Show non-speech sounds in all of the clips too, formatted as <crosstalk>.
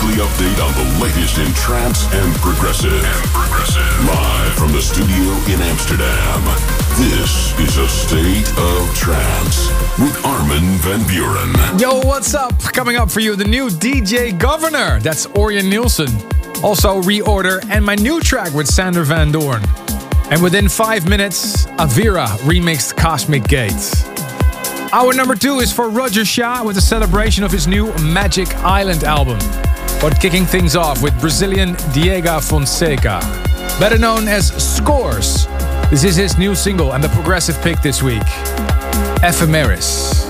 Weekly update on the latest in trance and progressive. And progressive. Live from the studio in Amsterdam. This is a state of trance with Armin van Buuren. Yo, what's up? Coming up for you, the new DJ Governor. That's Orjan Nilsen. Also, Reorder and my new track with Sander Van Doorn. And within five minutes, Avira remixed Cosmic Gates. Our number two is for Roger Shah with a celebration of his new Magic Island album. But kicking things off with Brazilian Diego Fonseca, better known as Scorz. This is his new single and the progressive pick this week Ephemeris.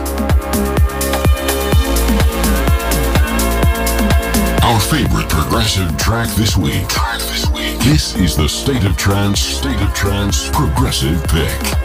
Our favorite progressive track this week. This is the State of Trance, State of Trance Progressive Pick.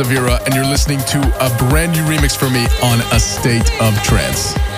Hey, this is Avira, and you're listening to a brand new remix for me on A State of Trance.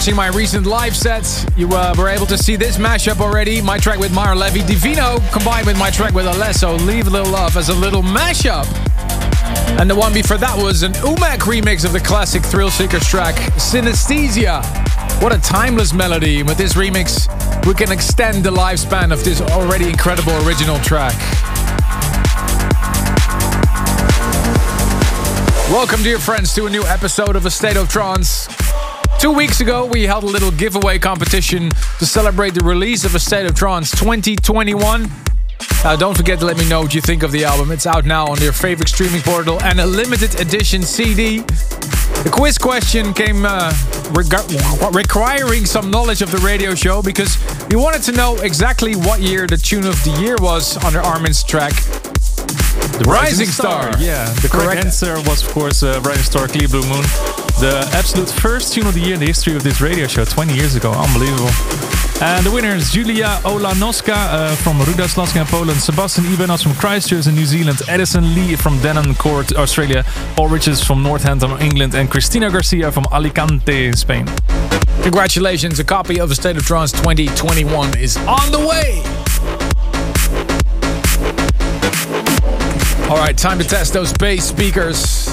Watching my recent live sets, you uh, were able to see this mashup already. My track with Maor Levi Divino combined with my track with Alesso, Leave a Little Love, as a little mashup. And the one before that was an UMEK remix of the classic Thrillseekers track, Synaesthesia. What a timeless melody. With this remix, we can extend the lifespan of this already incredible original track. Welcome, dear friends, to a new episode of A State of Trance. Two weeks ago, we held a little giveaway competition to celebrate the release of A State of Trance 2021. Now, don't forget to let me know what you think of the album. It's out now on your favorite streaming portal and a limited edition CD. The quiz question came uh, requiring some knowledge of the radio show because we wanted to know exactly what year the tune of the year was under Armin's track. The Rising, Star. Yeah, the correct, Correct. answer was, of course, uh, Rising Star, Clear Blue Moon. The absolute first tune of the year in the history of this radio show, 20 years ago. Unbelievable. And the winner is Julia Olanoska uh, from Ruda Slaska in Poland, Sebastian Ibanos from Christchurch in New Zealand, Edison Lee from Denoncourt, Australia, Paul Richards from Northampton, England, and Cristina Garcia from Alicante, Spain. Congratulations, a copy of The State of Trance 2021 is on the way. All right, time to test those bass speakers.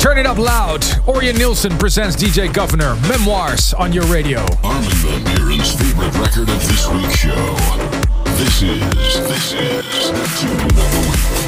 Turn it up loud. Orjan Nilsen presents DJ Governor Memoirs on your radio. Armin Van Buuren's favorite record of this week's show. This is, this is the tune of the week.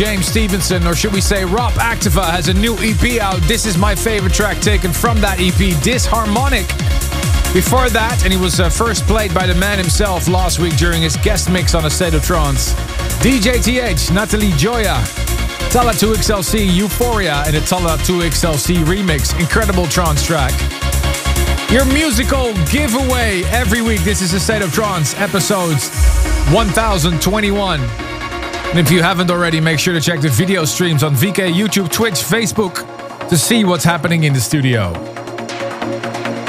James Stevenson, or should we say Rob Activa, has a new EP out. This is my favorite track taken from that EP, Disharmonic. Before that, and he was uh, first played by the man himself last week during his guest mix on A State of Trance. DJ TH, Natalie Gioia, Talla 2XLC, Euphoria, and a Talla 2XLC remix. Incredible trance track. Your musical giveaway every week. This is A State of Trance, episodes 1021. And if you haven't already, make sure to check the video streams on VK, YouTube, Twitch, Facebook to see what's happening in the studio.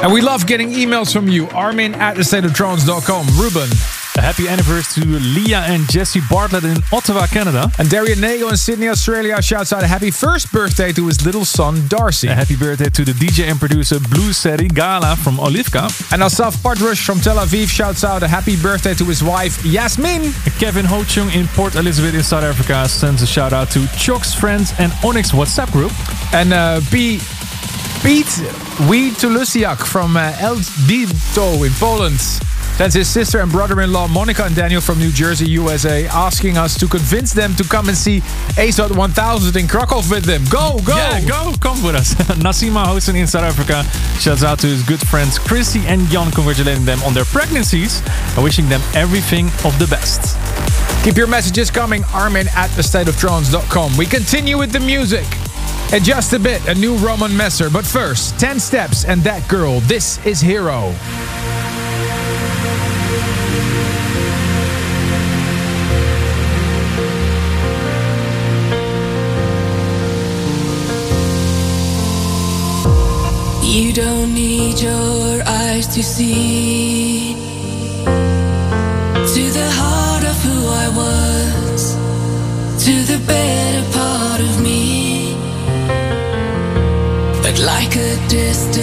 And we love getting emails from you. Armin at thestateoftrance.com. Ruben. A happy anniversary to Leah and Jesse Bartlett in Ottawa, Canada. And Darian Nago in Sydney, Australia shouts out a happy first birthday to his little son, Darcy. A happy birthday to the DJ and producer Blue Seri Gala from Olivka. And Asaf Partrush from Tel Aviv shouts out a happy birthday to his wife, Yasmin. Kevin Ho-chung in Port Elizabeth in South Africa sends a shout out to Chok's friends and Onyx WhatsApp group. And uh, B. Pete Wee Tulusiak from uh, El Dito in Poland sends his sister and brother-in-law Monica and Daniel from New Jersey, USA, asking us to convince them to come and see ASOT 1000 in Krakow with them. Go, go! Yeah, go, come with us. <laughs> Nasima Hosen in South Africa shouts out to his good friends Chrissy and Jan, congratulating them on their pregnancies and wishing them everything of the best. Keep your messages coming, Armin at thestateoftrance.com. We continue with the music. In just a bit, a new Roman Messer. But first, Tensteps and that girl. This is Hero. To see to the heart of who I was, to the better part of me. But like a distant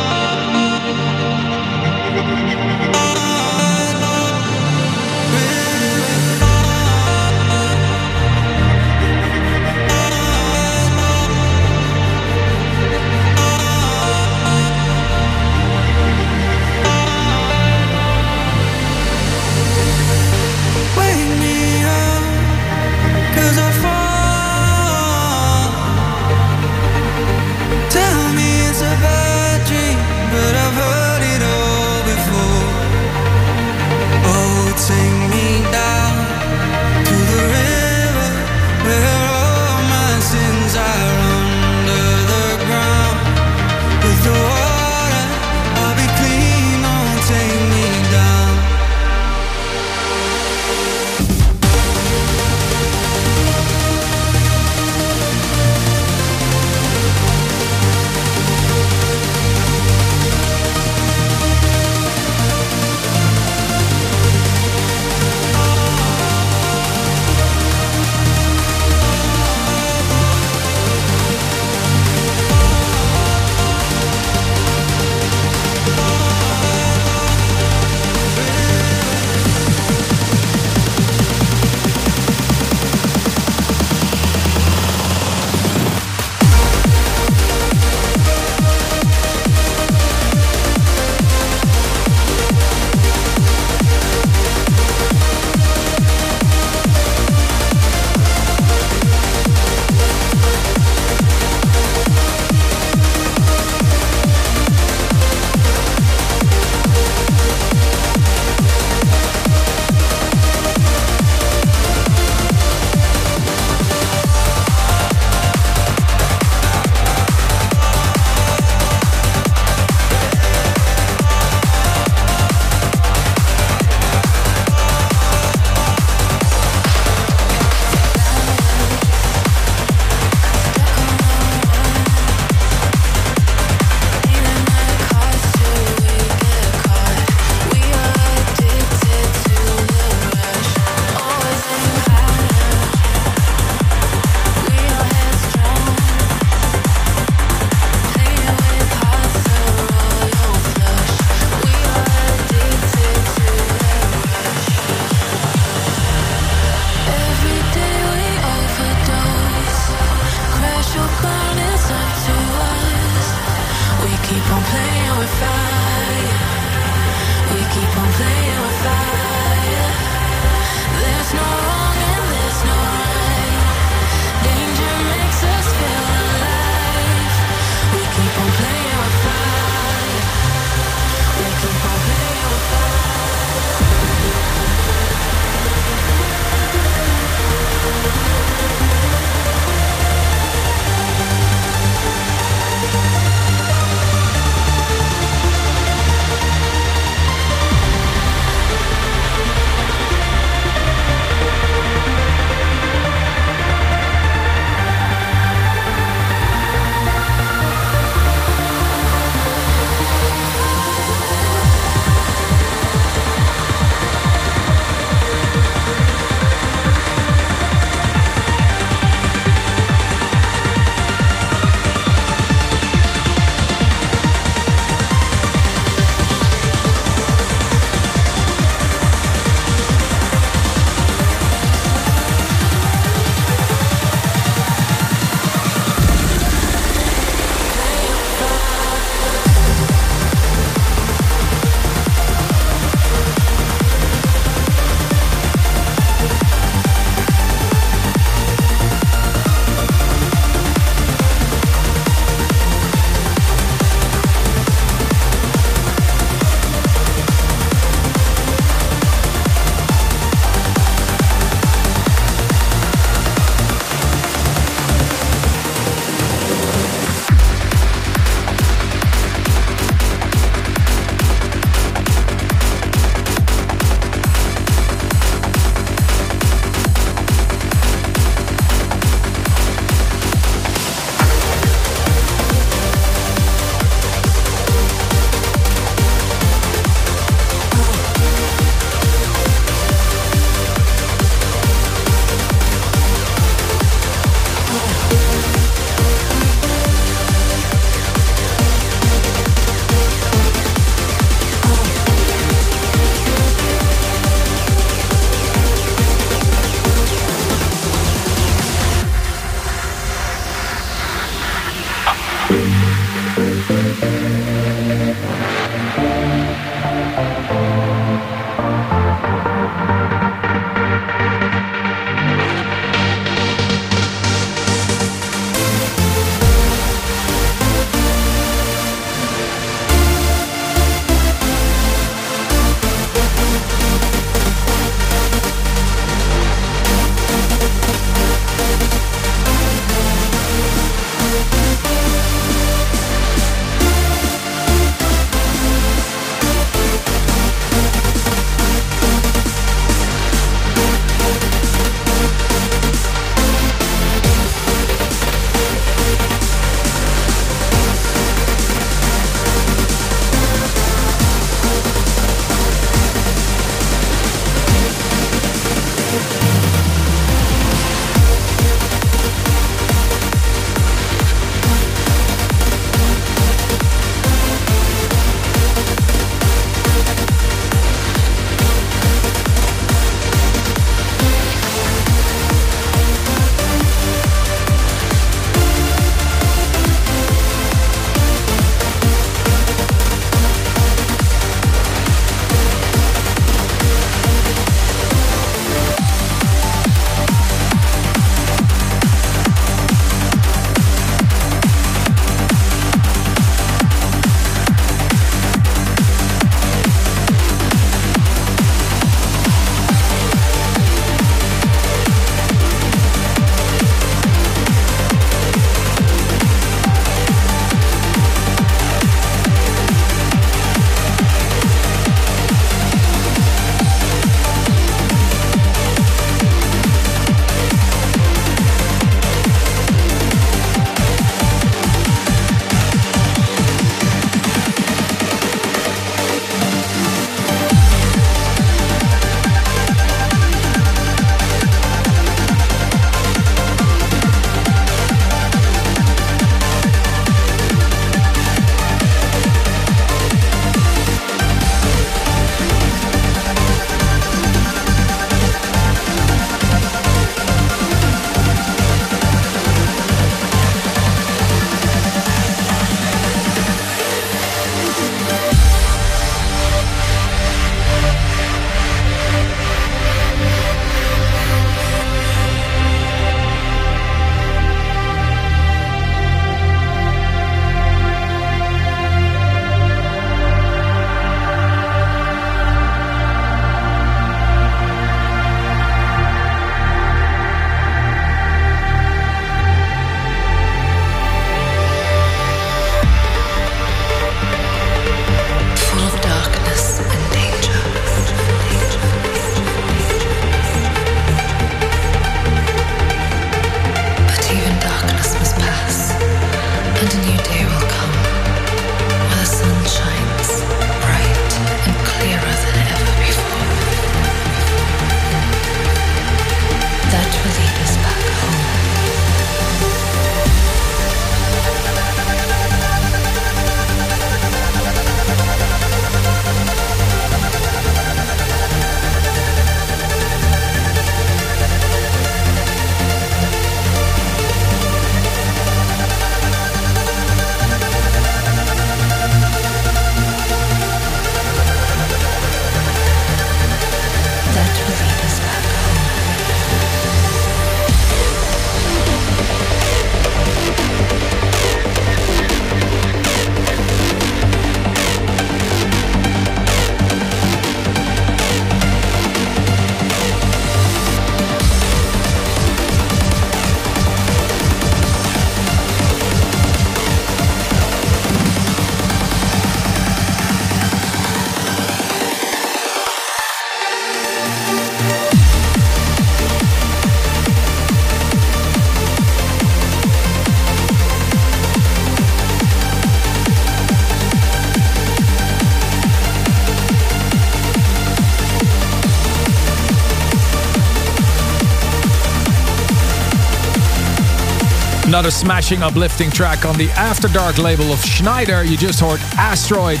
Another smashing, uplifting track on the After Dark label of Schneider. You just heard Asteroid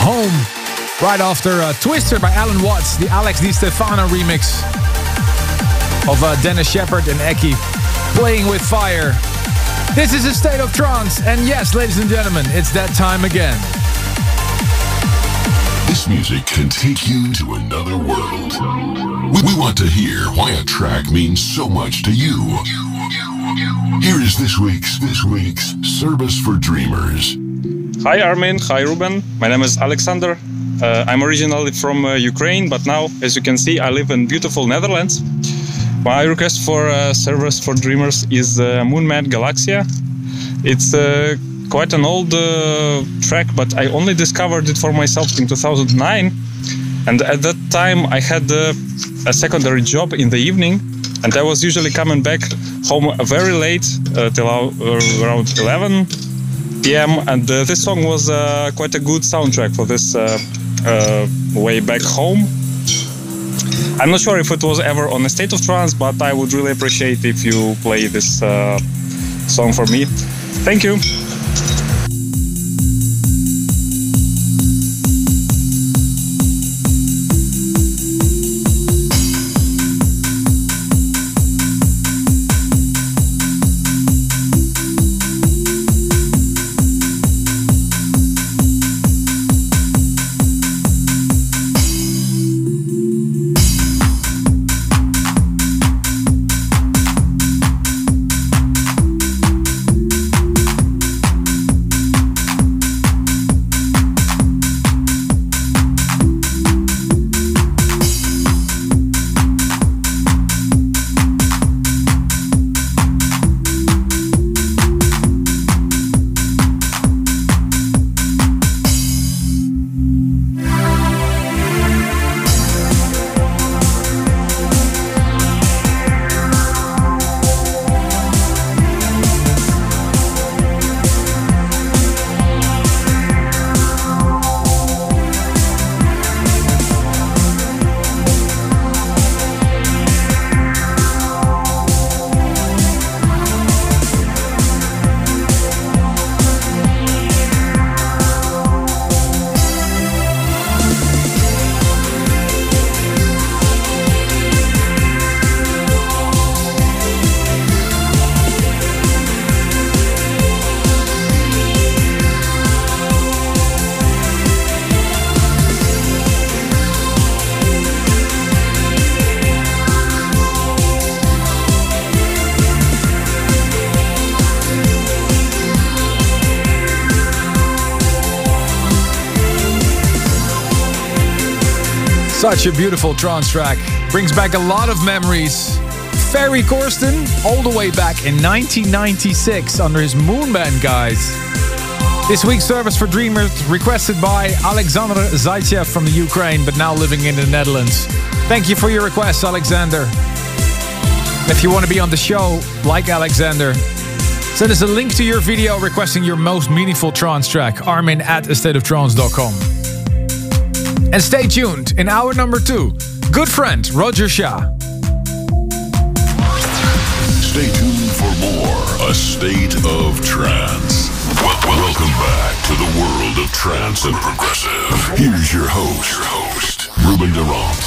Home. Right after uh, Twister by Allen Watts, the Alex Di Stefano remix of uh, Dennis Sheperd and Eke playing with fire. This is a state of trance, and yes, ladies and gentlemen, it's that time again. This music can take you to another world. We, we want to hear why a track means so much to you. Here is this week's this week's service for dreamers. Hi Armin, hi Ruben. My name is Alexander. Uh, I'm originally from uh, Ukraine, but now, as you can see, I live in beautiful Netherlands. My request for uh, service for dreamers is uh, Moonman Galaxia. It's uh, quite an old uh, track, but I only discovered it for myself in 2009. And at that time, I had uh, a secondary job in the evening, and I was usually coming back home very late, uh, till uh, around 11 p.m. And uh, this song was quite a good soundtrack for this way back home. I'm not sure if it was ever on a state of trance, but I would really appreciate if you play this uh, song for me. Thank you. Such a beautiful trance track. Brings back a lot of memories. Ferry Corsten, all the way back in 1996 under his Moonman guise. This week's service for Dreamers requested by Alexander Zaitsev from the Ukraine, but now living in the Netherlands. Thank you for your request, Alexander. If you want to be on the show, like Alexander, send us a link to your video requesting your most meaningful trance track, armin at astateoftrance.com. And stay tuned in hour number two. Good friend Roger Shah. Stay tuned for more A State of Trance. Welcome back to the world of trance and progressive. Here's your host, your host, Ruben De Ronde.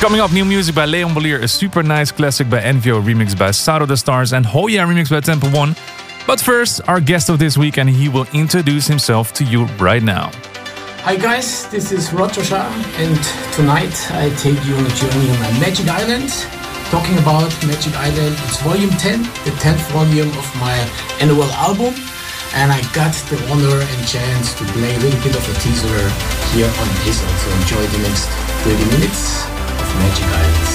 Coming up, new music by Leon Bolier, a super nice classic by Envio, remix by Sado the Stars, and oh Hoya remix by Temple One. But first, our guest of this week, and he will introduce himself to you right now. Hi guys, this is Roger Shah, and tonight I take you on a journey on my Magic Island. Talking about Magic Island, it's volume 10, the 10th volume of my annual album, and I got the honor and chance to play a little bit of a teaser here on this. So enjoy the next 30 minutes of Magic Islands.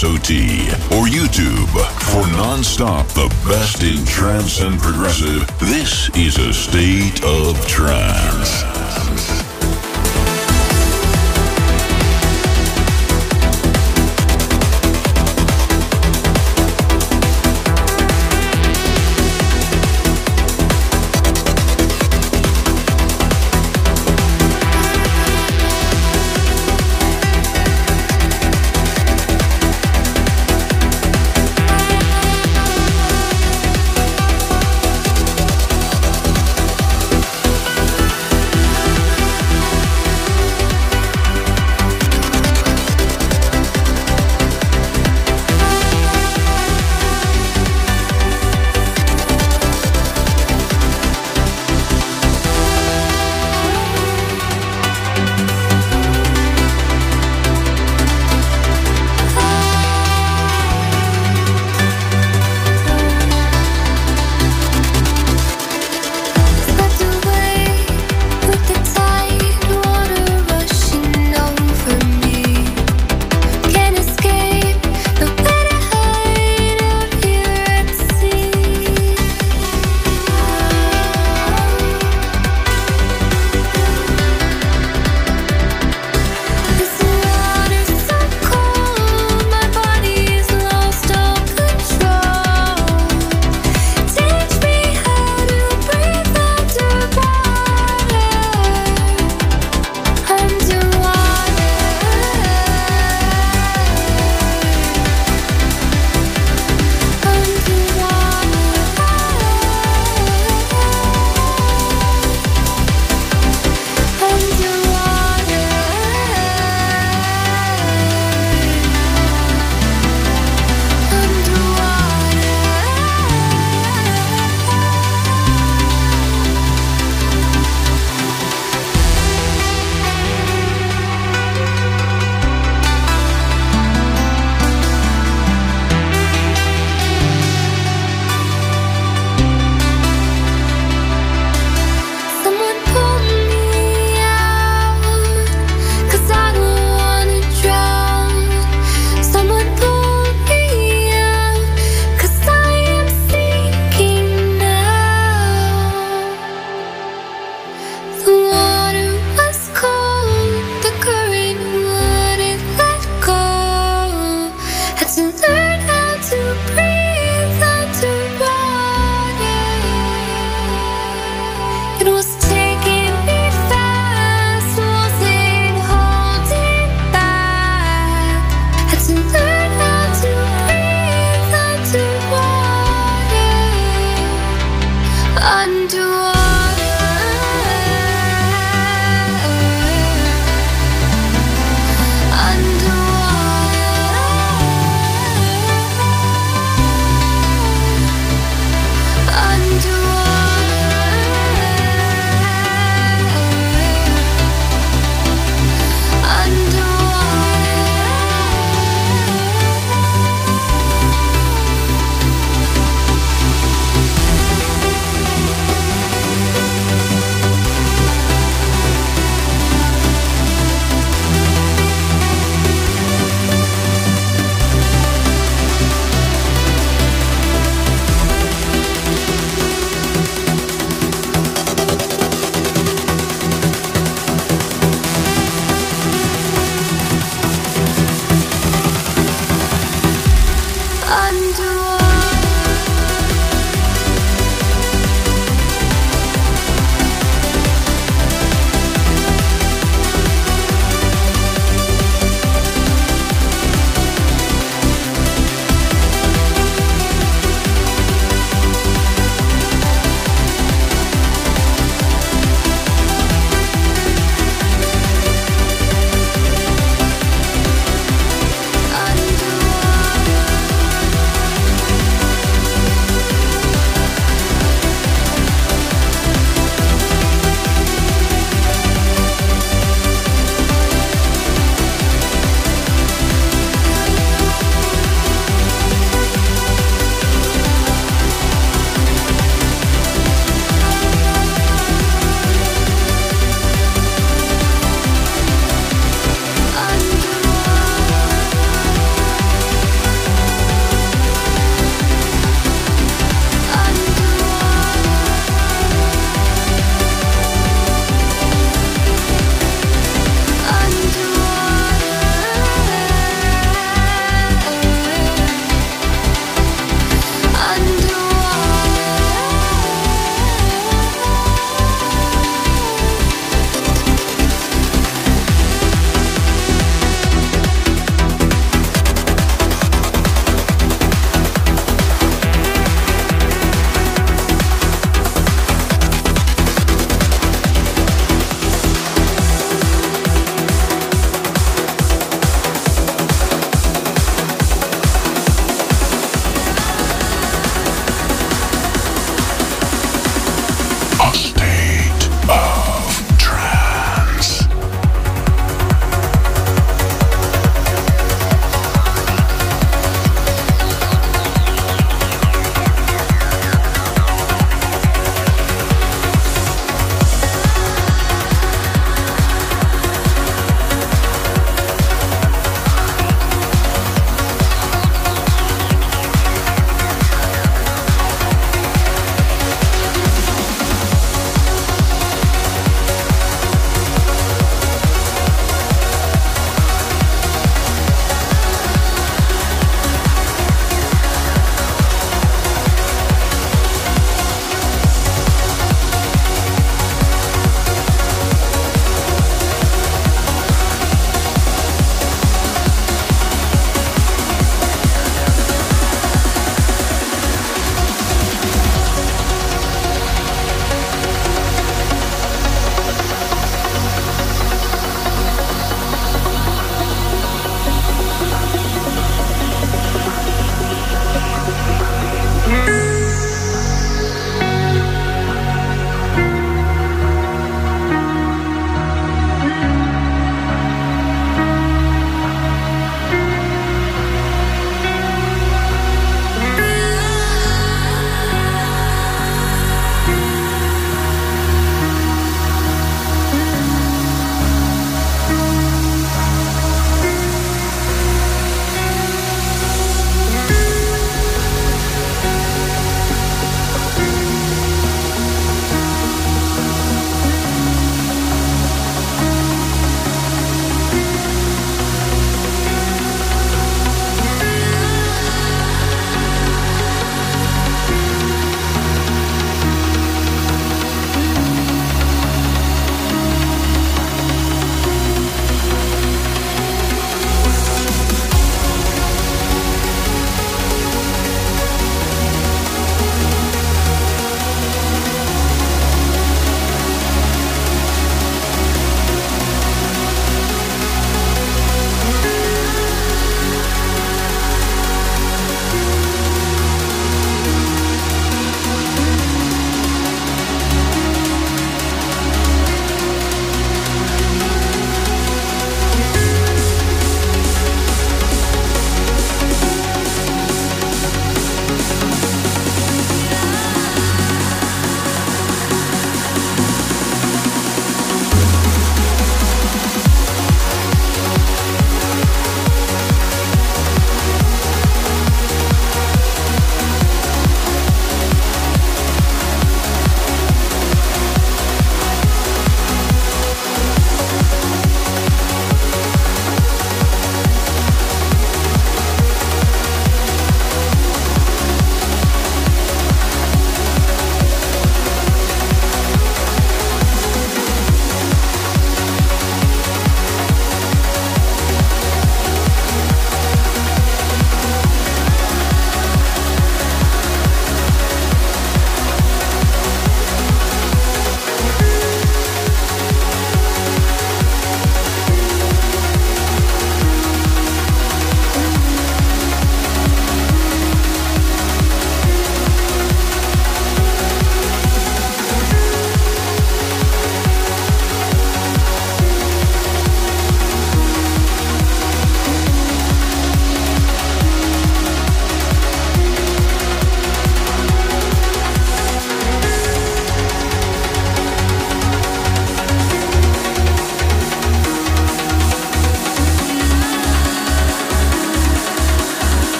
ASOT or YouTube for non-stop the best in trance and progressive. This is a state of trance.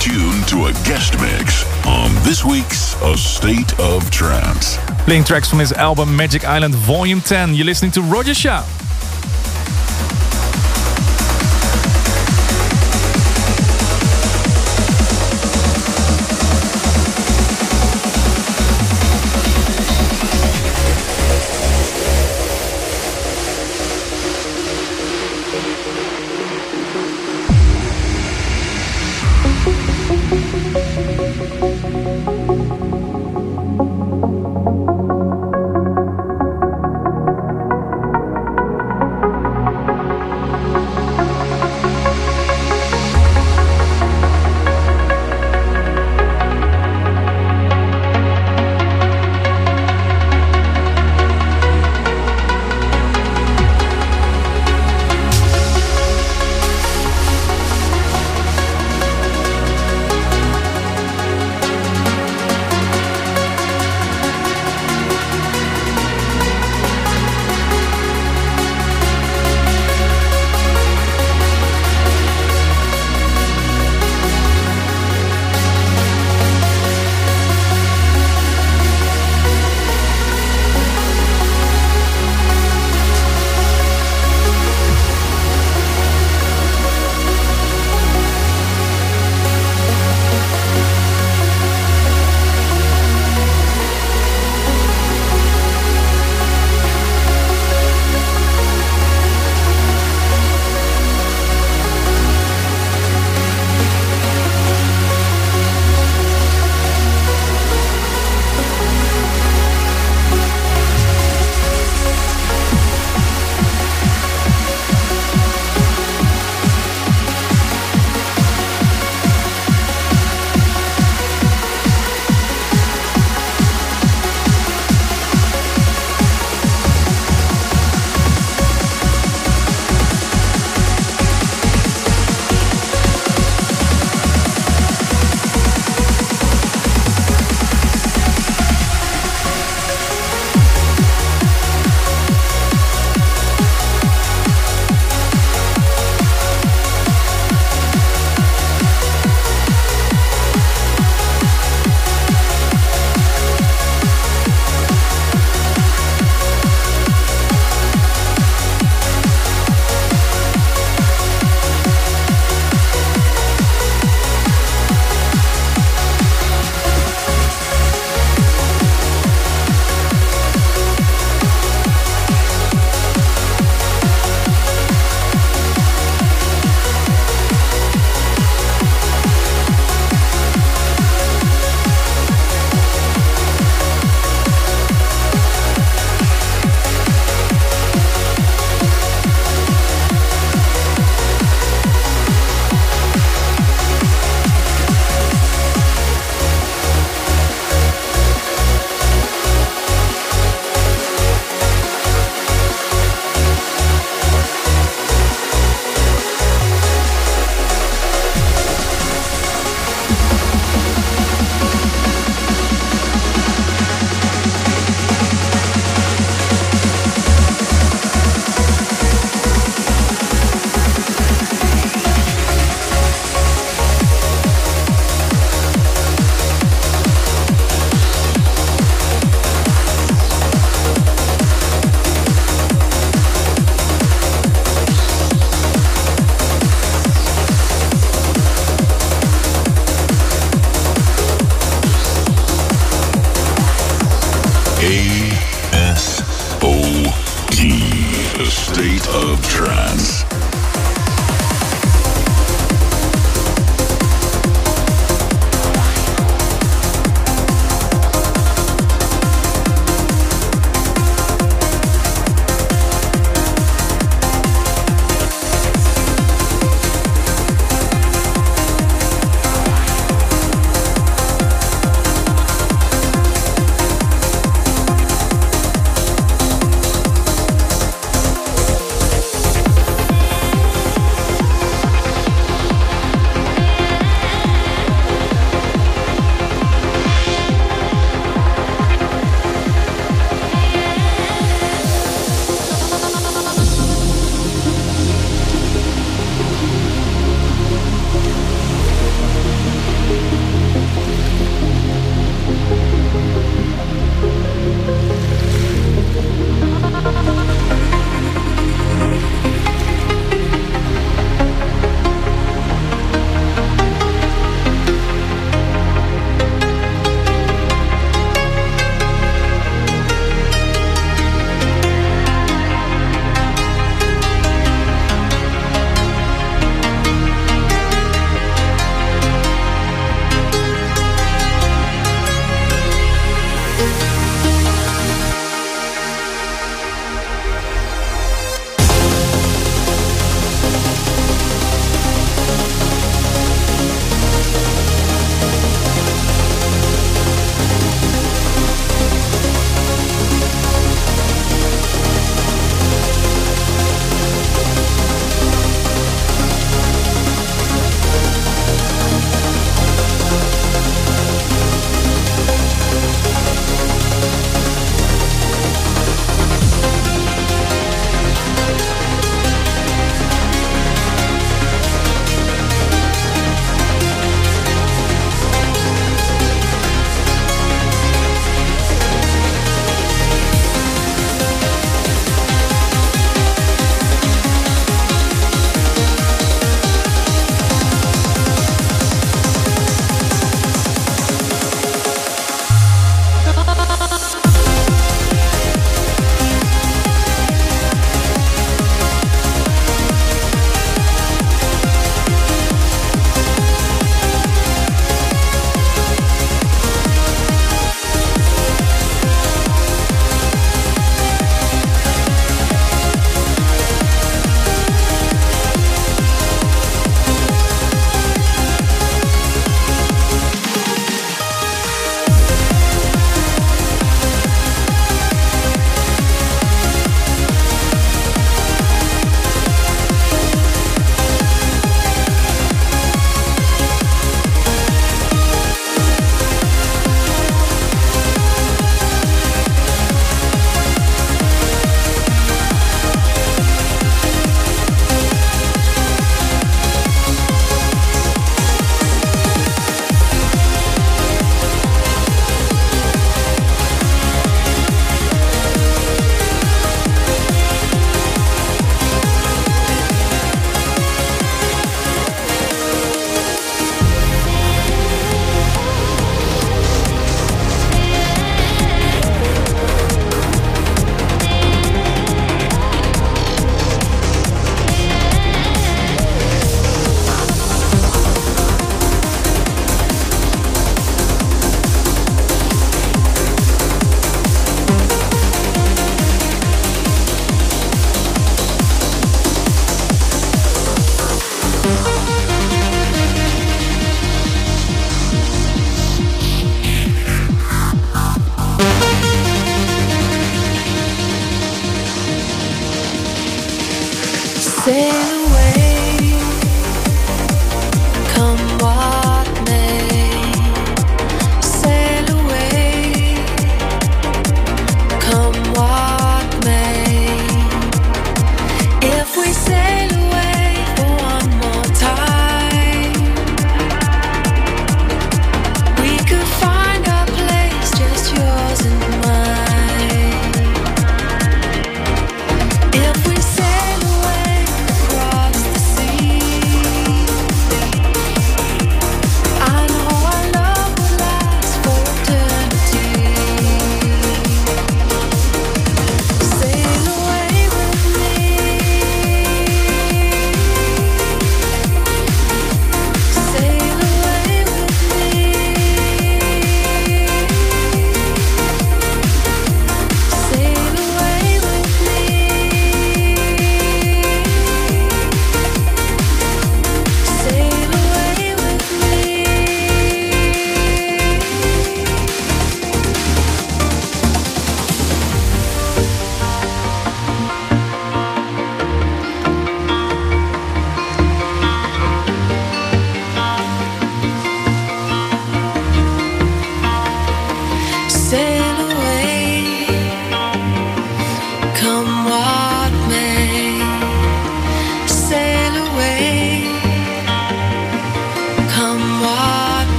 Tuned to a guest mix on this week's A State of Trance. Playing tracks from his album Magic Island Volume 10. You're listening to Roger Shah.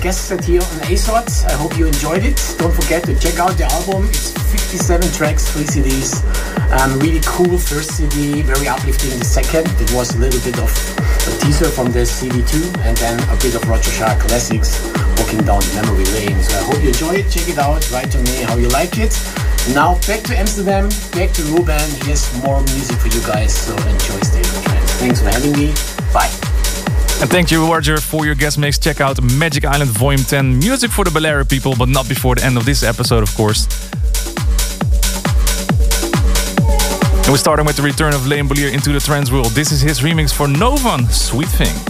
Guest set here on ASOT. I hope you enjoyed it. Don't forget to check out the album. It's 57 tracks, three CDs. Um, really cool first CD, very uplifting the second. It was a little bit of a teaser from the CD2 and then a bit of Roger Shah classics walking down memory lane. So I hope you enjoy it. Check it out. Write to me how you like it. Now back to Amsterdam, back to Ruben. Here's more music for you guys, so enjoy State of. Thanks for having me. Bye. And thank you, Roger, for your guest mix. Check out Magic Island Volume 10. Music for the Balearic people, but not before the end of this episode, of course. And we're starting with the return of Leon Bolier into the trance world. This is his remix for Novan, Sweet Thing.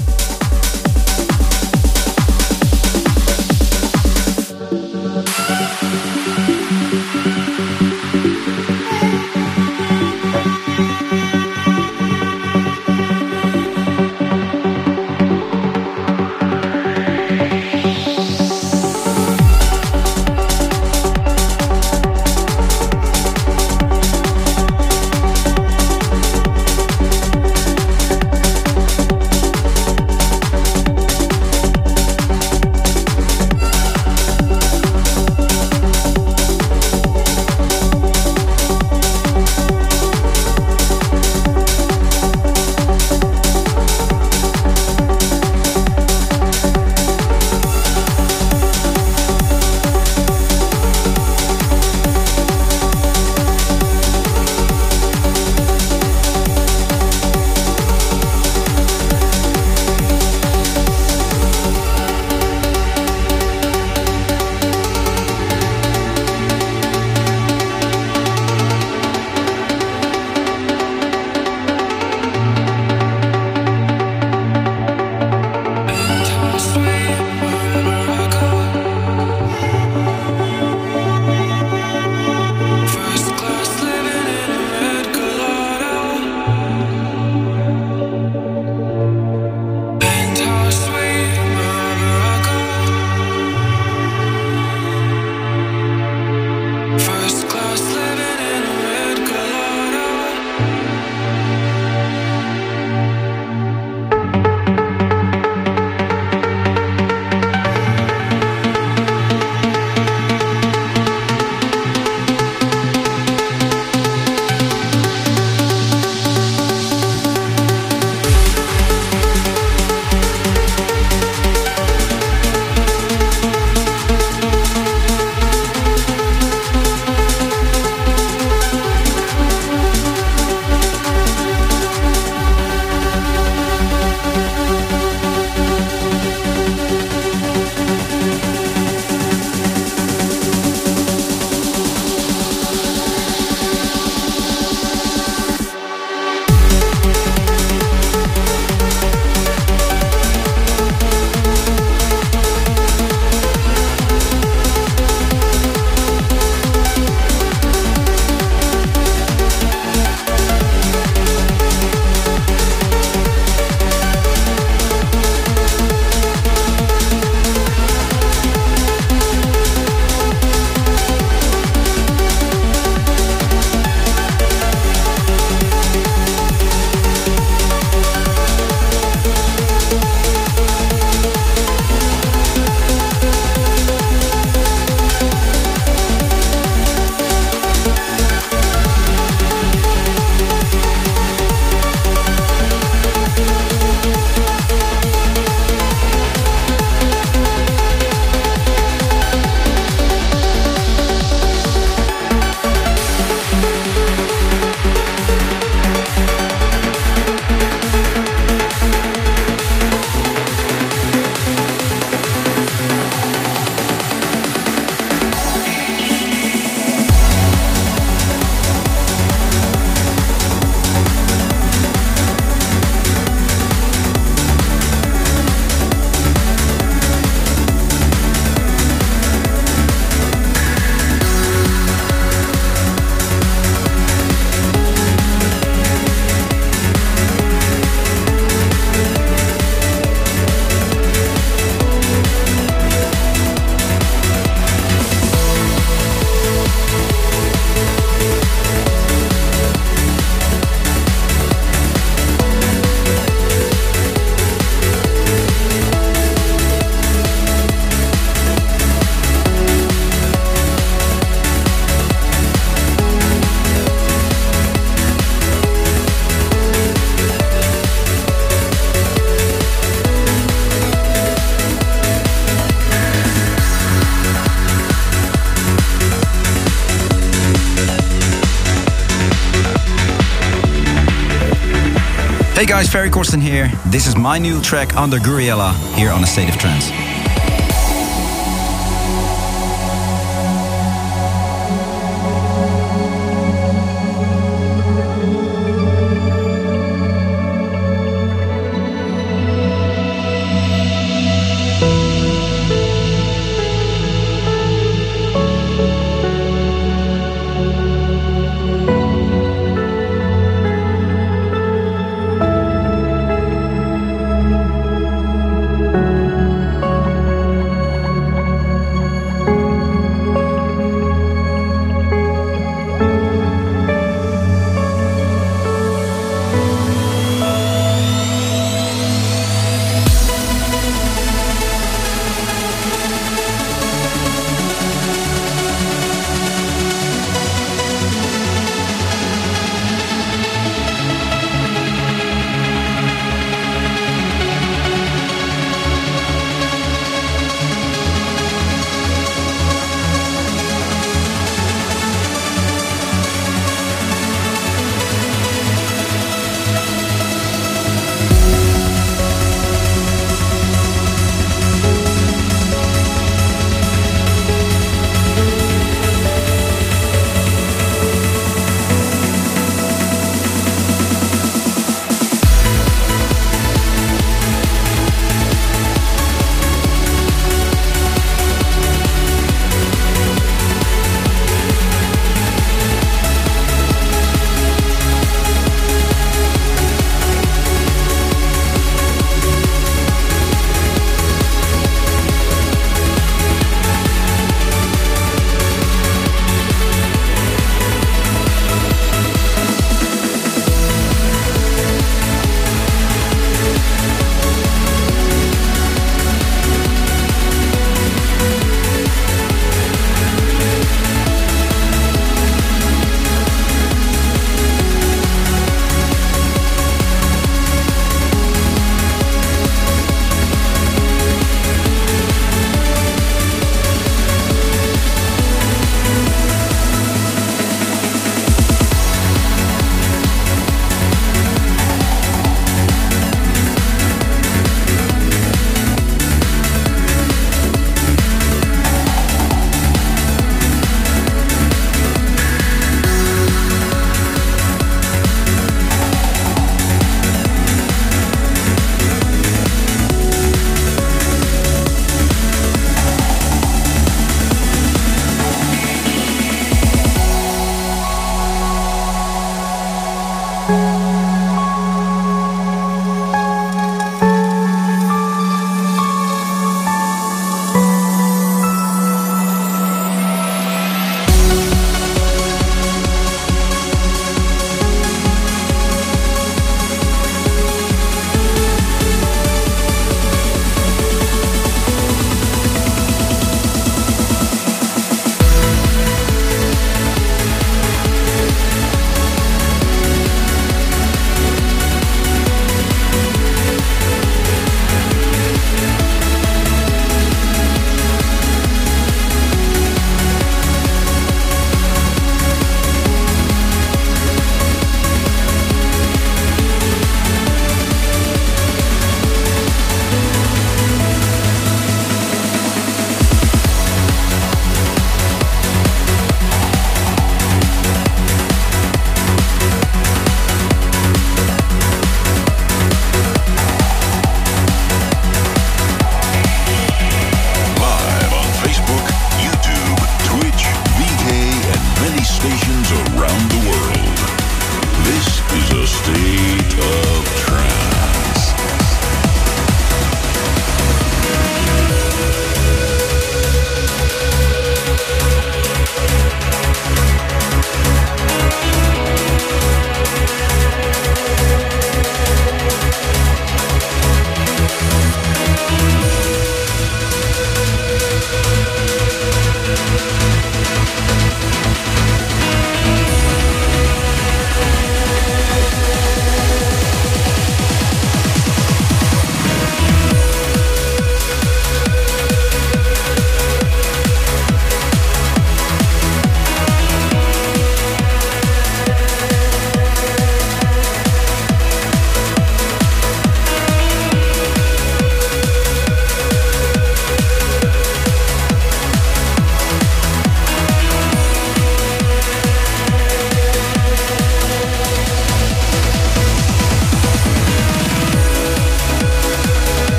Guys, Ferry Corsten here. This is my new track under Gouryella here on A State of Trance.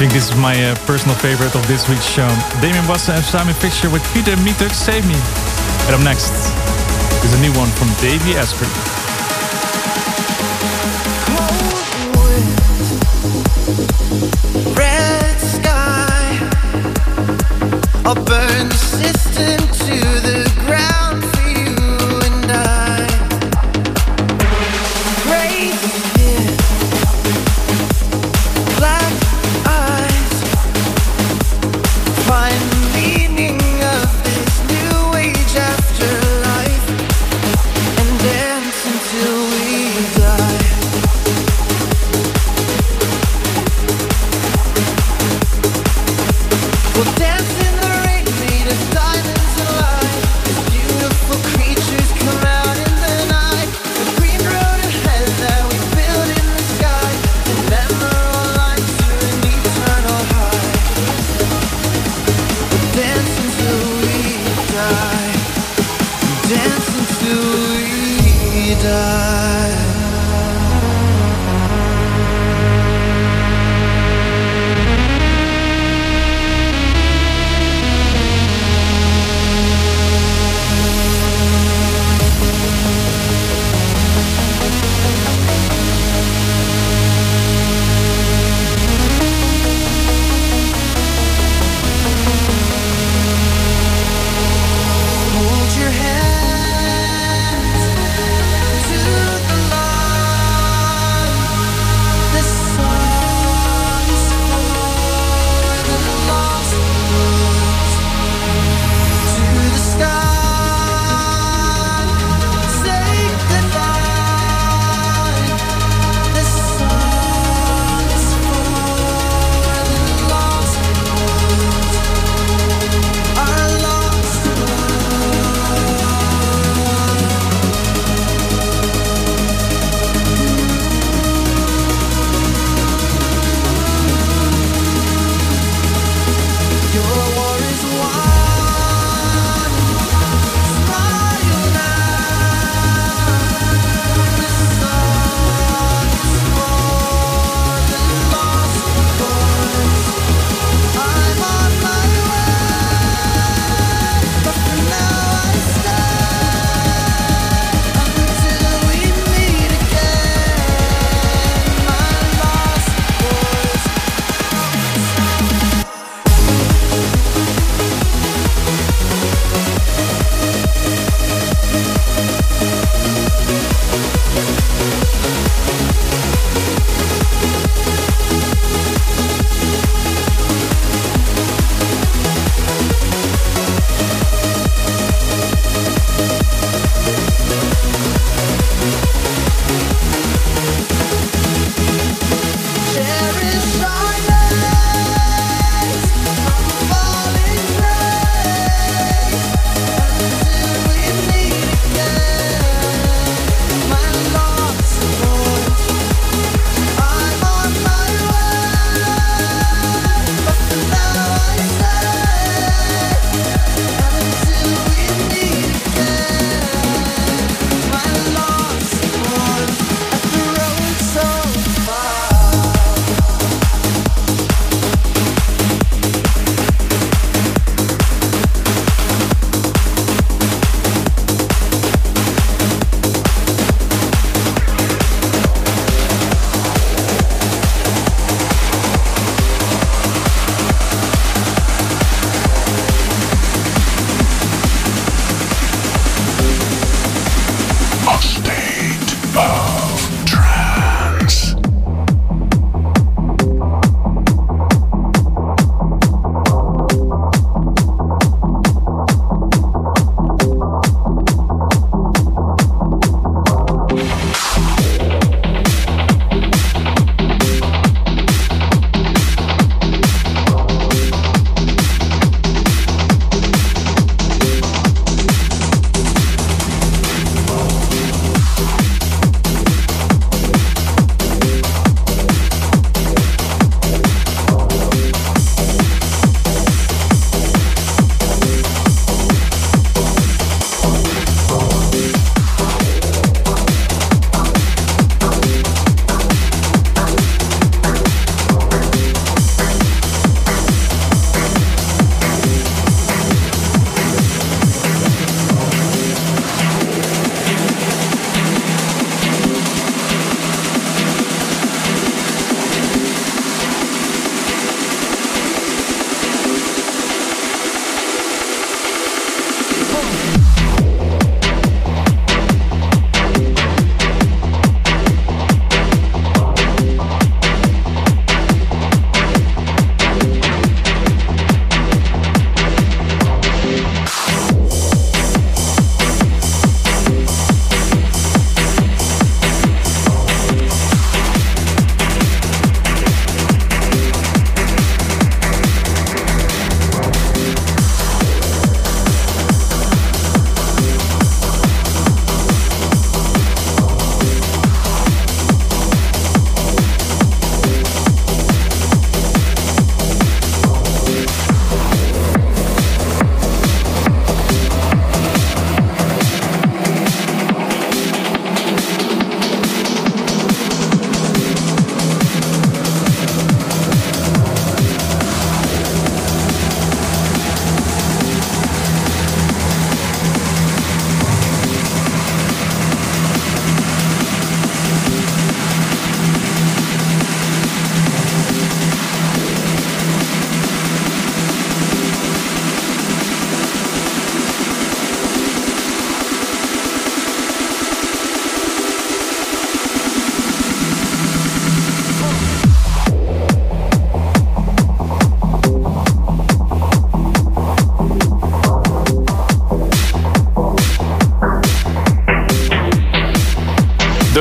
Think this is my uh, personal favorite of this week's show. Damien Bossa and Simon Fisher with Peter Mituk Save Me. And up next is a new one from Davey Asprey.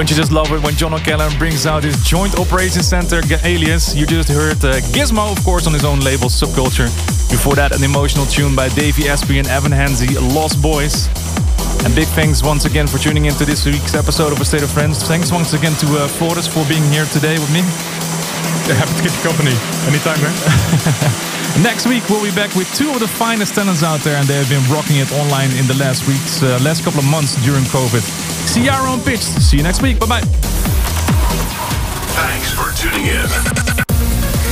Don't you just love it when John O'Callaghan brings out his Joint Operations Center alias? You just heard uh, Gizmo, of course, on his own label Subculture. Before that, an emotional tune by Davey Asprey and Evan Henzi, Lost Boys. And big thanks once again for tuning into this week's episode of A State of Friends. Thanks once again to uh, Forrest for being here today with me. happy to keep you company anytime, man. <laughs> Next week we'll be back with two of the finest talents out there, and they have been rocking it online in the last weeks, uh, last couple of months during COVID. Ciara on pitch. See you next week. Bye bye. Thanks for tuning in.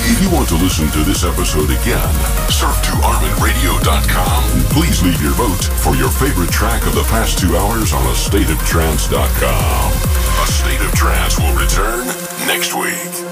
If you want to listen to this episode again, surf to ArminRadio.com and please leave your vote for your favorite track of the past two hours on AstateOfTrance.com. A State of Trance will return next week.